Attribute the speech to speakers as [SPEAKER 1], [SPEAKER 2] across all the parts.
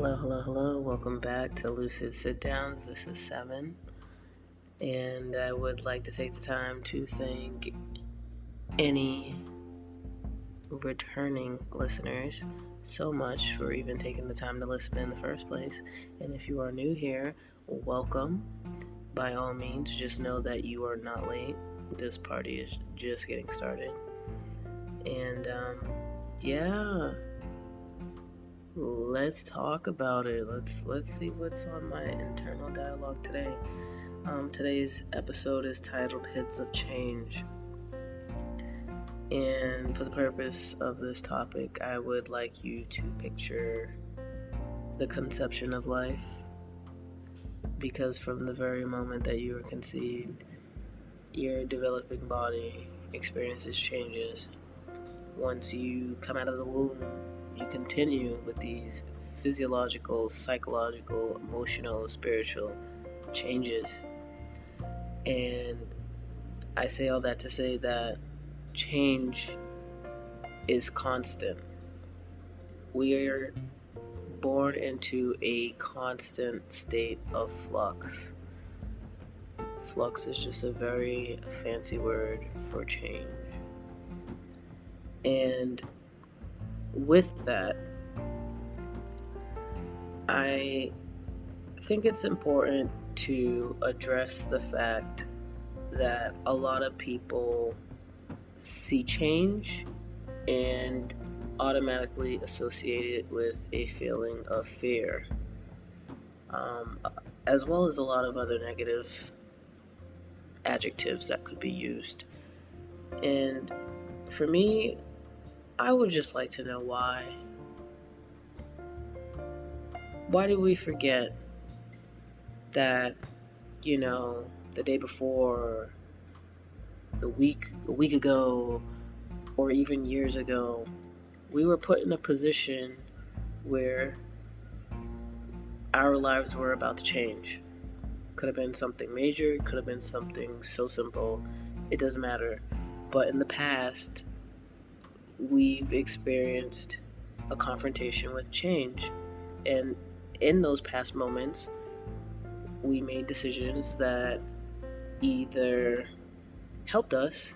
[SPEAKER 1] Hello, hello, hello. Welcome back to Lucid Sit Downs. This is Seven. And I would like to take the time to thank any returning listeners so much for even taking the time to listen in the first place. And if you are new here, welcome. By all means, just know that you are not late. This party is just getting started. And um, yeah, let's talk about it. Let's let's see what's on my internal dialogue today. Um, today's episode is titled "Hits of Change." And for the purpose of this topic, I would like you to picture the conception of life. Because from the very moment that you were conceived, your developing body experiences changes. Once you come out of the womb, you continue with these physiological, psychological, emotional, spiritual changes. And I say all that to say that change is constant. We are born into a constant state of flux. Flux is just a very fancy word for change. And with that, I think it's important to address the fact that a lot of people see change and automatically associate it with a feeling of fear, um, as well as a lot of other negative adjectives that could be used. And for me, I would just like to know why. Why do we forget that, you know, the day before, the week, a week ago, or even years ago, we were put in a position where our lives were about to change. Could have been something major, could have been something so simple, it doesn't matter. But in the past, we've experienced a confrontation with change. And in those past moments, we made decisions that either helped us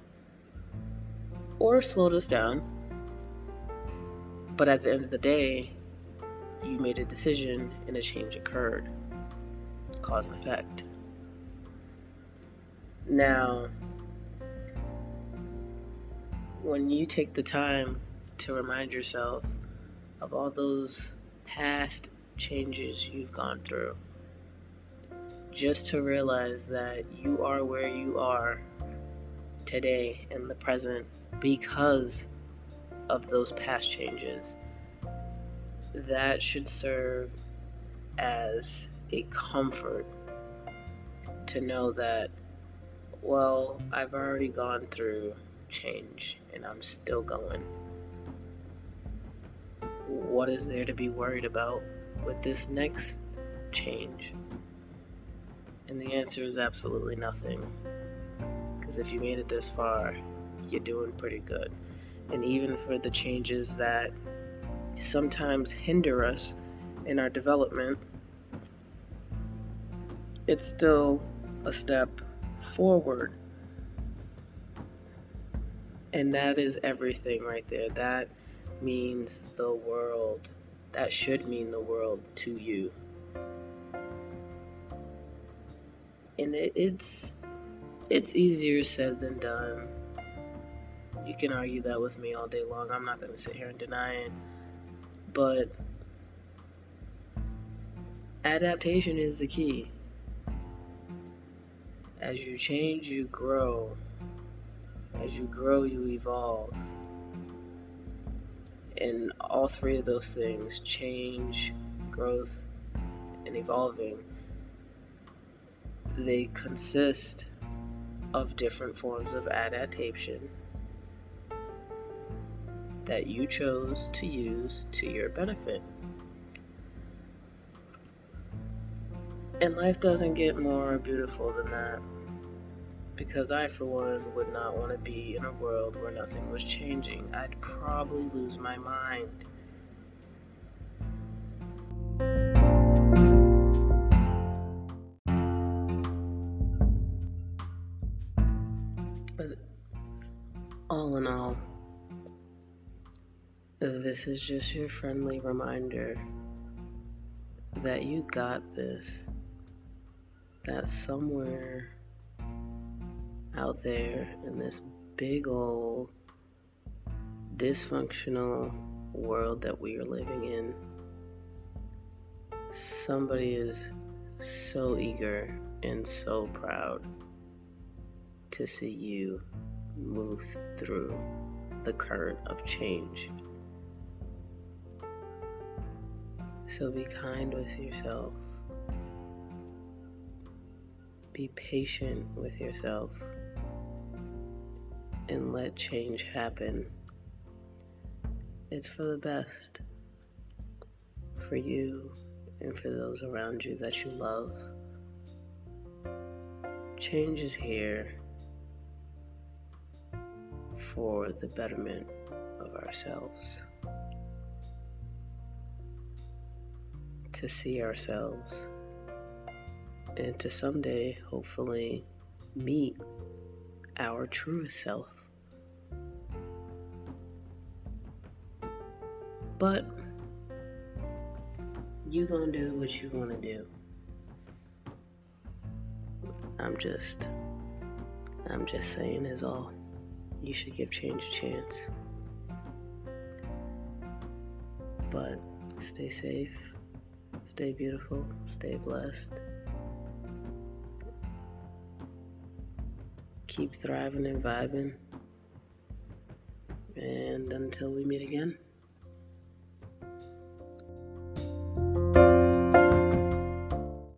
[SPEAKER 1] or slowed us down. But at the end of the day, you made a decision and a change occurred. Cause and effect. Now, when you take the time to remind yourself of all those past changes you've gone through, just to realize that you are where you are today in the present because of those past changes, that should serve as a comfort to know that, well, I've already gone through change and I'm still going. What is there to be worried about with this next change? And the answer is absolutely nothing. Because if you made it this far, you're doing pretty good. And even for the changes that sometimes hinder us in our development, it's still a step forward and that is everything right there. That means the world. That should mean the world to you. And it, it's it's easier said than done. You can argue that with me all day long. I'm not going to sit here and deny it. But adaptation is the key. As you change, you grow. As you grow, you evolve. And all three of those things change, growth, and evolving they consist of different forms of adaptation that you chose to use to your benefit. And life doesn't get more beautiful than that because I, for one, would not want to be in a world where nothing was changing. I'd probably lose my mind. But all in all, this is just your friendly reminder that you got this. That somewhere out there in this big old dysfunctional world that we are living in, somebody is so eager and so proud to see you move through the current of change. So be kind with yourself. Be patient with yourself and let change happen. It's for the best for you and for those around you that you love. Change is here for the betterment of ourselves. To see ourselves and to someday, hopefully, meet our truest self. But you gonna do what you wanna do. I'm just, I'm just saying is all. You should give change a chance. But stay safe, stay beautiful, stay blessed. Keep thriving and vibing. And until we meet again.